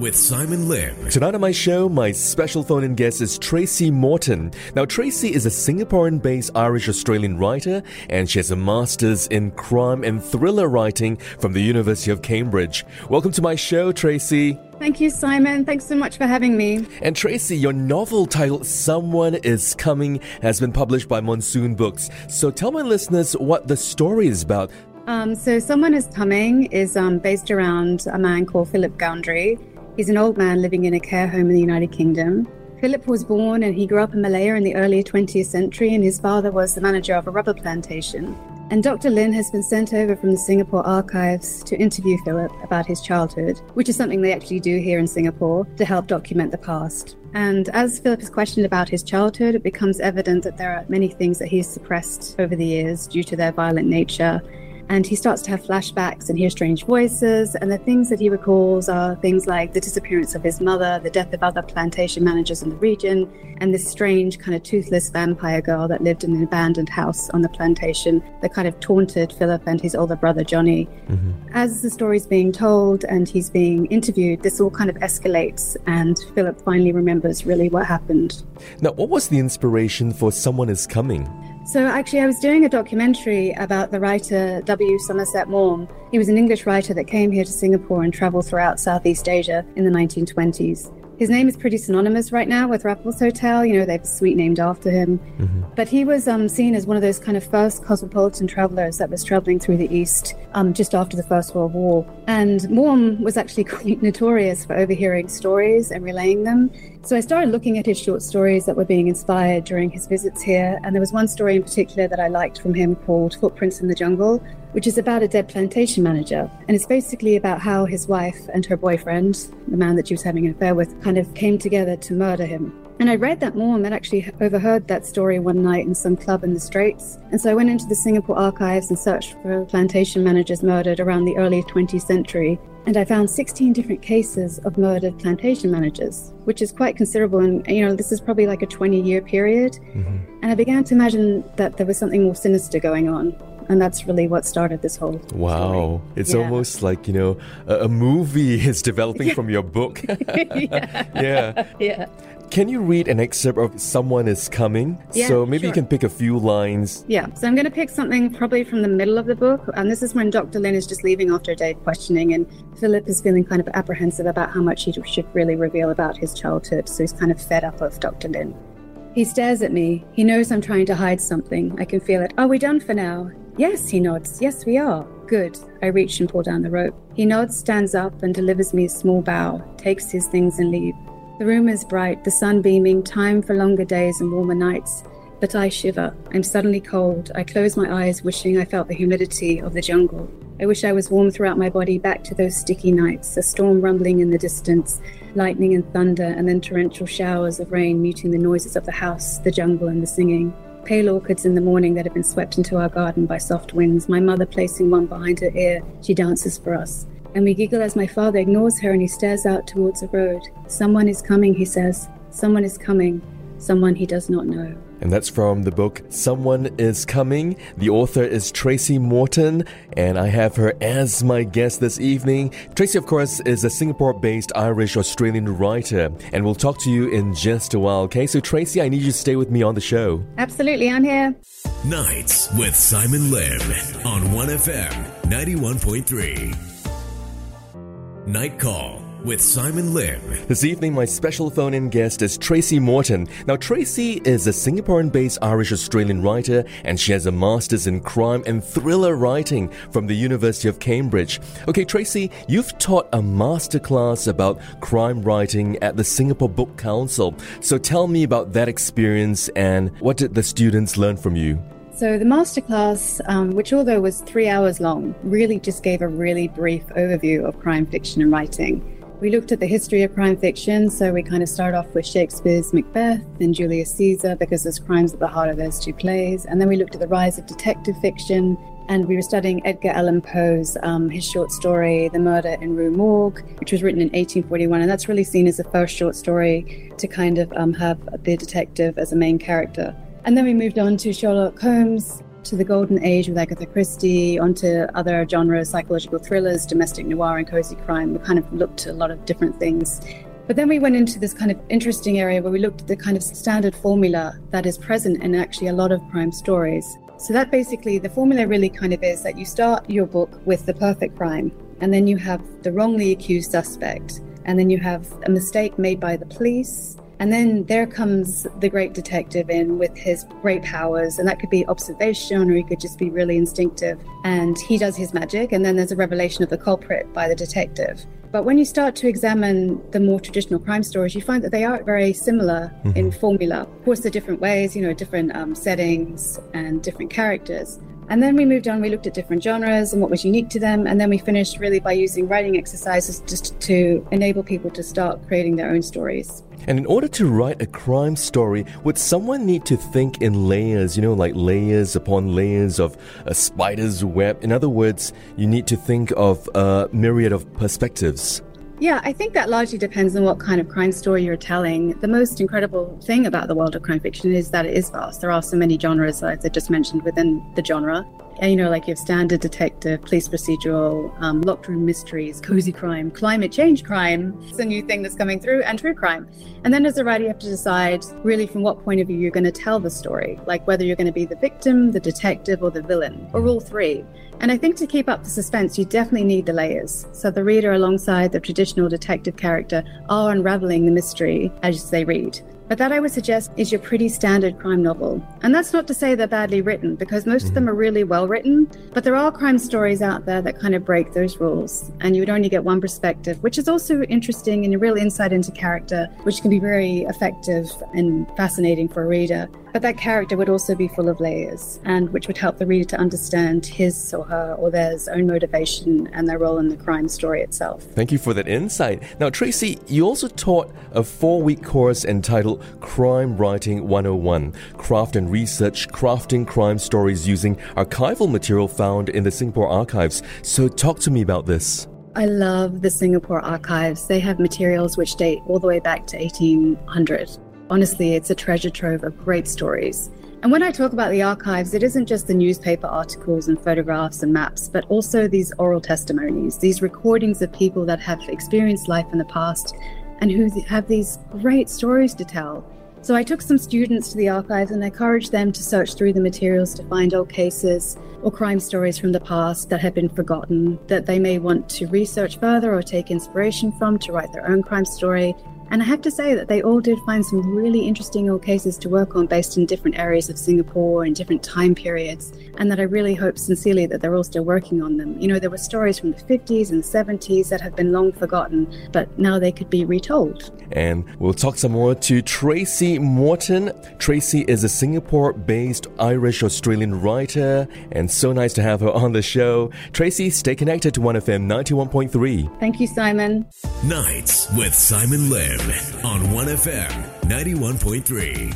with Simon Lim. Tonight on my show, my special phone in guest is Tracey Morton. Now, Tracey is a Singaporean based Irish Australian writer, and she has a master's in crime and thriller writing from the University of Cambridge. Welcome to my show, Tracey. Thank you, Simon. Thanks so much for having me. And Tracey, your novel titled Someone is Coming has been published by Monsoon Books. So tell my listeners what the story is about. Um, so, Someone is Coming is um, based around a man called Philip Gowndry. He's an old man living in a care home in the United Kingdom. Philip was born and he grew up in Malaya in the early 20th century, and his father was the manager of a rubber plantation. And Dr. Lin has been sent over from the Singapore archives to interview Philip about his childhood, which is something they actually do here in Singapore to help document the past. And as Philip is questioned about his childhood, it becomes evident that there are many things that he's suppressed over the years due to their violent nature and he starts to have flashbacks and hear strange voices. And the things that he recalls are things like the disappearance of his mother, the death of other plantation managers in the region, and this strange kind of toothless vampire girl that lived in an abandoned house on the plantation that kind of taunted Philip and his older brother Johnny. Mm-hmm. As the story's being told and he's being interviewed, this all kind of escalates, and Philip finally remembers really what happened. Now, what was the inspiration for Someone is Coming? So, actually, I was doing a documentary about the writer W. Somerset Maugham. He was an English writer that came here to Singapore and traveled throughout Southeast Asia in the 1920s. His name is pretty synonymous right now with Raffles Hotel. You know, they have a suite named after him. Mm-hmm. But he was um, seen as one of those kind of first cosmopolitan travelers that was traveling through the East um, just after the First World War. And Maugham was actually quite notorious for overhearing stories and relaying them. So I started looking at his short stories that were being inspired during his visits here. And there was one story in particular that I liked from him called Footprints in the Jungle, which is about a dead plantation manager. And it's basically about how his wife and her boyfriend, the man that she was having an affair with, kind of came together to murder him. And I read that more and then actually overheard that story one night in some club in the Straits. And so I went into the Singapore archives and searched for plantation managers murdered around the early 20th century. And I found 16 different cases of murdered plantation managers, which is quite considerable. And, you know, this is probably like a 20 year period. Mm-hmm. And I began to imagine that there was something more sinister going on and that's really what started this whole wow story. it's yeah. almost like you know a, a movie is developing from your book yeah. yeah yeah can you read an excerpt of Someone is Coming? Yeah, so maybe sure. you can pick a few lines. Yeah, so I'm going to pick something probably from the middle of the book. And this is when Dr. Lin is just leaving after a day of questioning, and Philip is feeling kind of apprehensive about how much he should really reveal about his childhood. So he's kind of fed up of Dr. Lin. He stares at me. He knows I'm trying to hide something. I can feel it. Are we done for now? Yes, he nods. Yes, we are. Good. I reach and pull down the rope. He nods, stands up, and delivers me a small bow, takes his things and leaves. The room is bright, the sun beaming, time for longer days and warmer nights. But I shiver. I'm suddenly cold. I close my eyes, wishing I felt the humidity of the jungle. I wish I was warm throughout my body, back to those sticky nights, a storm rumbling in the distance, lightning and thunder, and then torrential showers of rain muting the noises of the house, the jungle, and the singing. Pale orchids in the morning that have been swept into our garden by soft winds, my mother placing one behind her ear. She dances for us and we giggle as my father ignores her and he stares out towards the road. Someone is coming, he says. Someone is coming. Someone he does not know. And that's from the book Someone is Coming. The author is Tracey Morton, and I have her as my guest this evening. Tracey, of course, is a Singapore based Irish Australian writer, and we'll talk to you in just a while, okay? So, Tracey, I need you to stay with me on the show. Absolutely, I'm here. Nights with Simon Lim on 1FM 91.3. Night Call with Simon Lim. This evening, my special phone in guest is Tracey Morton. Now, Tracey is a Singaporean based Irish Australian writer, and she has a master's in crime and thriller writing from the University of Cambridge. Okay, Tracey, you've taught a masterclass about crime writing at the Singapore Book Council. So tell me about that experience and what did the students learn from you? So, the masterclass, um, which although was three hours long, really just gave a really brief overview of crime fiction and writing. We looked at the history of crime fiction, so we kind of started off with Shakespeare's Macbeth and Julius Caesar because there's crimes at the heart of those two plays. And then we looked at the rise of detective fiction, and we were studying Edgar Allan Poe's um, his short story *The Murder in Rue Morgue*, which was written in 1841, and that's really seen as the first short story to kind of um, have the detective as a main character. And then we moved on to Sherlock Holmes to the golden age with Agatha Christie, onto other genres, psychological thrillers, domestic noir, and cozy crime. We kind of looked at a lot of different things. But then we went into this kind of interesting area where we looked at the kind of standard formula that is present in actually a lot of crime stories. So that basically, the formula really kind of is that you start your book with the perfect crime, and then you have the wrongly accused suspect, and then you have a mistake made by the police, and then there comes the great detective in with his great powers, and that could be observation or he could just be really instinctive. And he does his magic, and then there's a revelation of the culprit by the detective. But when you start to examine the more traditional crime stories, you find that they are very similar mm-hmm. in formula. Of course, they're different ways, you know, different um, settings and different characters. And then we moved on, we looked at different genres and what was unique to them. And then we finished really by using writing exercises just to enable people to start creating their own stories. And in order to write a crime story, would someone need to think in layers, you know, like layers upon layers of a spider's web? In other words, you need to think of a myriad of perspectives. Yeah, I think that largely depends on what kind of crime story you're telling. The most incredible thing about the world of crime fiction is that it is vast. There are so many genres, as I just mentioned, within the genre. You know, like you have standard detective, police procedural, um, locked room mysteries, cozy crime, climate change crime. It's a new thing that's coming through, and true crime. And then as a writer, you have to decide really from what point of view you're going to tell the story, like whether you're going to be the victim, the detective, or the villain, or all three. And I think to keep up the suspense, you definitely need the layers. So the reader, alongside the traditional detective character, are unraveling the mystery as they read. But that I would suggest is your pretty standard crime novel. And that's not to say they're badly written, because most of them mm-hmm. are really well written. But there are crime stories out there that kind of break those rules. And you would only get one perspective, which is also interesting and a real insight into character, which can be very effective and fascinating for a reader. But that character would also be full of layers, and which would help the reader to understand his or her or theirs own motivation and their role in the crime story itself. Thank you for that insight. Now, Tracey, you also taught a four week course entitled Crime Writing 101 Craft and Research Crafting Crime Stories using archival material found in the Singapore archives. So, talk to me about this. I love the Singapore archives. They have materials which date all the way back to 1800. Honestly, it's a treasure trove of great stories. And when I talk about the archives, it isn't just the newspaper articles and photographs and maps, but also these oral testimonies, these recordings of people that have experienced life in the past and who have these great stories to tell. So I took some students to the archives and encouraged them to search through the materials to find old cases or crime stories from the past that have been forgotten that they may want to research further or take inspiration from to write their own crime story and I have to say that they all did find some really interesting old cases to work on based in different areas of Singapore and different time periods. And that I really hope sincerely that they're all still working on them. You know, there were stories from the 50s and 70s that have been long forgotten, but now they could be retold. And we'll talk some more to Tracey Morton. Tracey is a Singapore based Irish Australian writer, and so nice to have her on the show. Tracey, stay connected to 1FM 91.3. Thank you, Simon. Nights with Simon Lim on 1FM 91.3.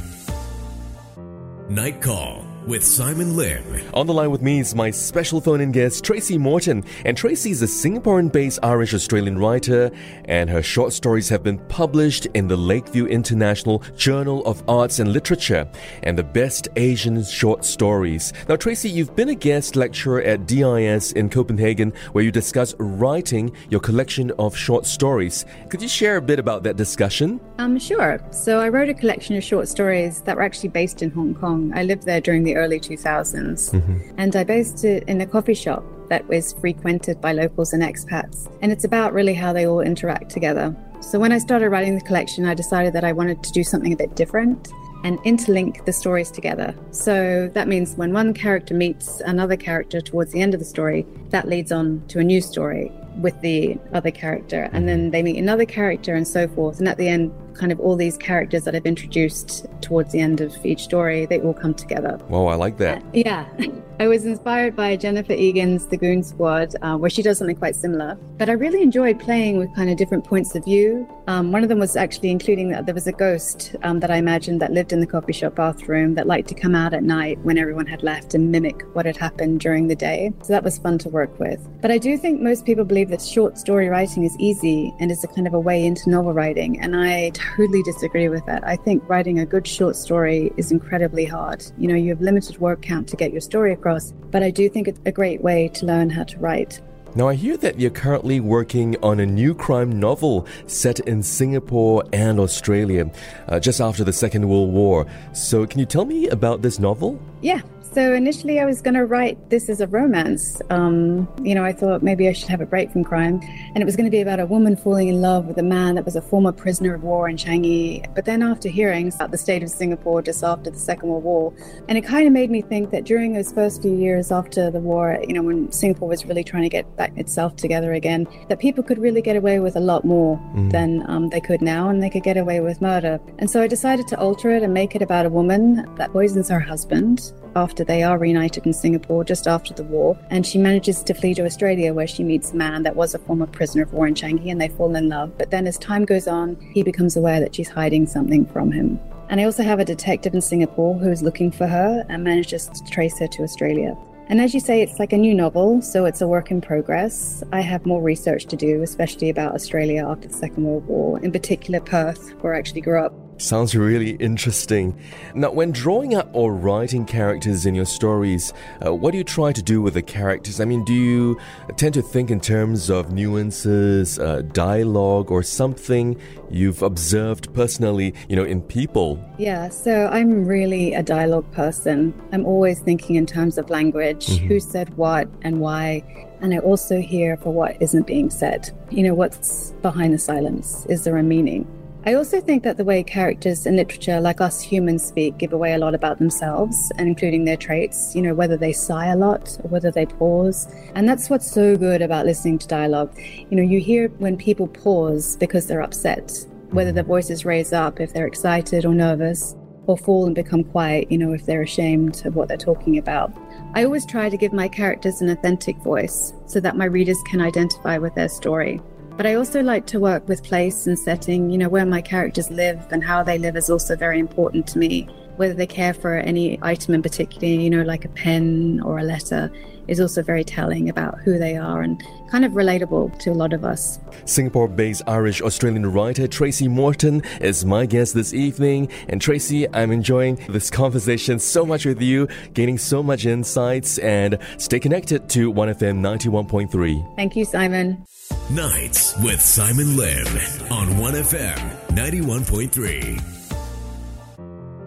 Night Call with Simon Lim. On the line with me is my special phone in guest, Tracey Morton. And Tracey is a Singaporean based Irish Australian writer, and her short stories have been published in the Lakeview International Journal of Arts and Literature and the Best Asian Short Stories. Now, Tracey, you've been a guest lecturer at DIS in Copenhagen where you discuss writing your collection of short stories. Could you share a bit about that discussion? Um, sure. So, I wrote a collection of short stories that were actually based in Hong Kong. I lived there during the early 2000s. Mm-hmm. And I based it in a coffee shop that was frequented by locals and expats. And it's about really how they all interact together. So when I started writing the collection, I decided that I wanted to do something a bit different and interlink the stories together. So that means when one character meets another character towards the end of the story, that leads on to a new story with the other character. And then they meet another character and so forth. And at the end, kind of all these characters that I've introduced towards the end of each story, they all come together. Whoa, I like that. Uh, yeah. I was inspired by Jennifer Egan's The Goon Squad, uh, where she does something quite similar. But I really enjoyed playing with kind of different points of view. Um, one of them was actually including that there was a ghost um, that I imagined that lived in the coffee shop bathroom that liked to come out at night when everyone had left and mimic what had happened during the day. So that was fun to work with. But I do think most people believe believe that short story writing is easy and is a kind of a way into novel writing. And I totally disagree with that. I think writing a good short story is incredibly hard. You know, you have limited word count to get your story across, but I do think it's a great way to learn how to write. Now, I hear that you're currently working on a new crime novel set in Singapore and Australia uh, just after the Second World War. So, can you tell me about this novel? Yeah, so initially, I was going to write this as a romance. Um, you know, I thought maybe I should have a break from crime, and it was going to be about a woman falling in love with a man that was a former prisoner of war in Changi. But then, after hearing about the state of Singapore just after the Second World War, and it kind of made me think that during those first few years after the war, you know, when Singapore was really trying to get back itself together again, that people could really get away with a lot more mm. than um, they could now, and they could get away with murder. And so I decided to alter it and make it about a woman that poisons her husband after they are reunited in Singapore just after the war. And she manages to flee to Australia where she meets a man that was a former prisoner of war in Changi and they fall in love. But then as time goes on, he becomes aware that she's hiding something from him. And I also have a detective in Singapore who's looking for her and manages to trace her to Australia. And as you say, it's like a new novel, so it's a work in progress. I have more research to do, especially about Australia after the Second World War, in particular Perth, where I actually grew up. Sounds really interesting. Now, when drawing up or writing characters in your stories, uh, what do you try to do with the characters? I mean, do you tend to think in terms of nuances, uh, dialogue, or something you've observed personally, you know, in people? Yeah, so I'm really a dialogue person. I'm always thinking in terms of language mm-hmm. who said what and why. And I also hear for what isn't being said. You know, what's behind the silence? Is there a meaning? I also think that the way characters in literature, like us humans, speak, give away a lot about themselves, and including their traits, you know, whether they sigh a lot or whether they pause. And that's what's so good about listening to dialogue. You know, you hear when people pause because they're upset, whether their voices raise up if they're excited or nervous, or fall and become quiet, you know, if they're ashamed of what they're talking about. I always try to give my characters an authentic voice so that my readers can identify with their story. But I also like to work with place and setting, you know, where my characters live and how they live is also very important to me. Whether they care for any item in particular, you know, like a pen or a letter, is also very telling about who they are and kind of relatable to a lot of us. Singapore based Irish Australian writer Tracey Morton is my guest this evening. And Tracey, I'm enjoying this conversation so much with you, gaining so much insights, and stay connected to 1FM 91.3. Thank you, Simon. Nights with Simon Lim on 1FM 91.3.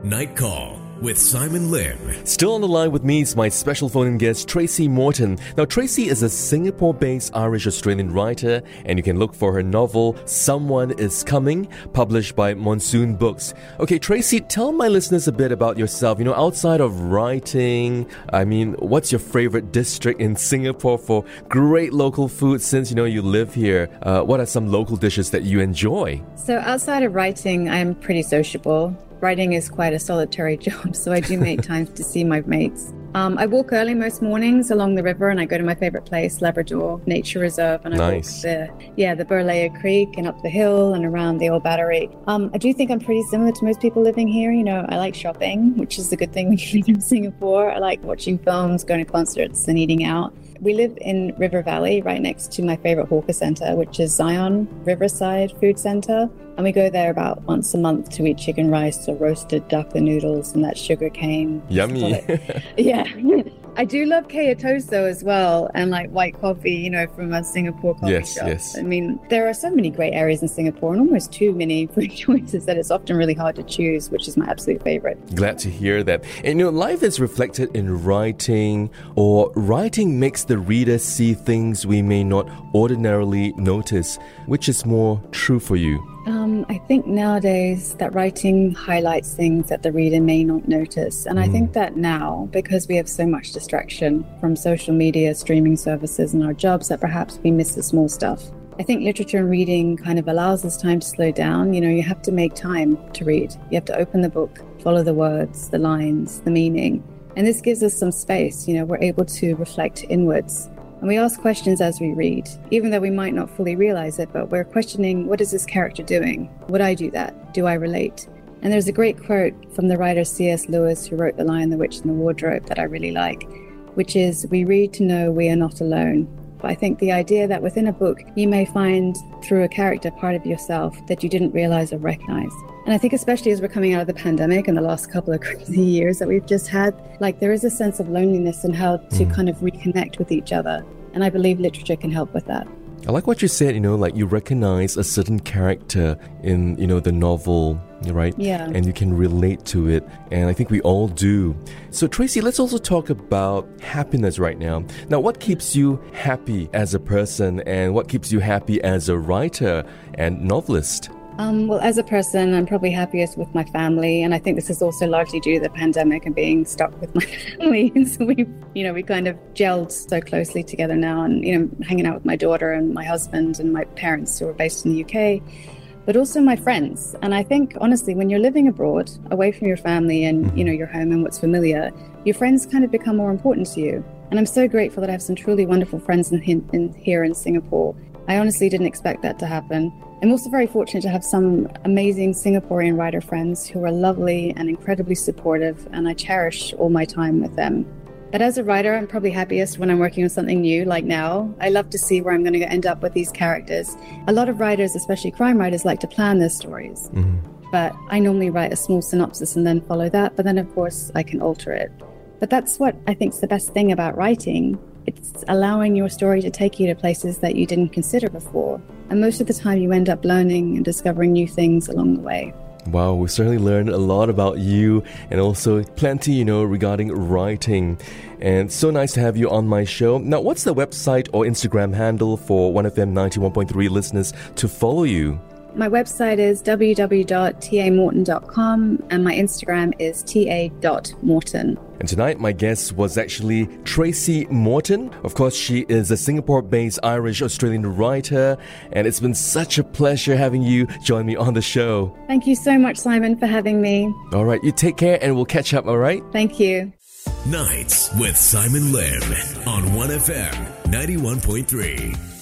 Night Call with Simon Lim. Still on the line with me is my special phone in guest, Tracey Morton. Now, Tracey is a Singapore based Irish Australian writer, and you can look for her novel, Someone is Coming, published by Monsoon Books. Okay, Tracey, tell my listeners a bit about yourself. You know, outside of writing, I mean, what's your favorite district in Singapore for great local food since, you know, you live here? Uh, what are some local dishes that you enjoy? So, outside of writing, I'm pretty sociable writing is quite a solitary job, so I do make time to see my mates. Um, I walk early most mornings along the river, and I go to my favorite place, Labrador Nature Reserve, and I nice. walk the yeah the Berlayar Creek and up the hill and around the old battery. Um, I do think I'm pretty similar to most people living here. You know, I like shopping, which is a good thing when you live in Singapore. I like watching films, going to concerts, and eating out. We live in River Valley, right next to my favorite hawker center, which is Zion Riverside Food Center. And we go there about once a month to eat chicken rice or roasted duck and noodles and that sugar cane. Yummy. yeah. I do love kaya as well, and like white coffee, you know, from a Singapore coffee yes, shop. Yes, I mean, there are so many great areas in Singapore, and almost too many food choices that it's often really hard to choose, which is my absolute favorite. Glad to hear that. And you know, life is reflected in writing, or writing makes the reader see things we may not ordinarily notice. Which is more true for you? Um, I think nowadays that writing highlights things that the reader may not notice. And mm. I think that now, because we have so much distraction from social media, streaming services, and our jobs, that perhaps we miss the small stuff. I think literature and reading kind of allows us time to slow down. You know, you have to make time to read, you have to open the book, follow the words, the lines, the meaning. And this gives us some space. You know, we're able to reflect inwards and we ask questions as we read, even though we might not fully realize it, but we're questioning what is this character doing? Would I do that? Do I relate? And there's a great quote from the writer C.S. Lewis, who wrote The Lion, the Witch, and the Wardrobe, that I really like, which is We read to know we are not alone. But I think the idea that within a book, you may find through a character part of yourself that you didn't realize or recognize. And I think, especially as we're coming out of the pandemic and the last couple of crazy years that we've just had, like there is a sense of loneliness and how to mm. kind of reconnect with each other. And I believe literature can help with that. I like what you said, you know, like you recognize a certain character in, you know, the novel, right? Yeah. And you can relate to it. And I think we all do. So, Tracey, let's also talk about happiness right now. Now, what keeps you happy as a person and what keeps you happy as a writer and novelist? Um, well, as a person, I'm probably happiest with my family, and I think this is also largely due to the pandemic and being stuck with my family. so we, you know, we kind of gelled so closely together now, and you know, hanging out with my daughter and my husband and my parents who are based in the UK, but also my friends. And I think honestly, when you're living abroad, away from your family and you know your home and what's familiar, your friends kind of become more important to you. And I'm so grateful that I have some truly wonderful friends in, in here in Singapore. I honestly didn't expect that to happen. I'm also very fortunate to have some amazing Singaporean writer friends who are lovely and incredibly supportive, and I cherish all my time with them. But as a writer, I'm probably happiest when I'm working on something new, like now. I love to see where I'm going to end up with these characters. A lot of writers, especially crime writers, like to plan their stories. Mm-hmm. But I normally write a small synopsis and then follow that. But then, of course, I can alter it. But that's what I think is the best thing about writing it's allowing your story to take you to places that you didn't consider before. And most of the time, you end up learning and discovering new things along the way. Wow, we certainly learned a lot about you and also plenty, you know, regarding writing. And so nice to have you on my show. Now, what's the website or Instagram handle for 1FM 91.3 listeners to follow you? My website is www.tamorton.com and my Instagram is ta.morton. And tonight, my guest was actually Tracey Morton. Of course, she is a Singapore based Irish Australian writer, and it's been such a pleasure having you join me on the show. Thank you so much, Simon, for having me. All right, you take care and we'll catch up, all right? Thank you. Nights with Simon Lim on 1FM 91.3.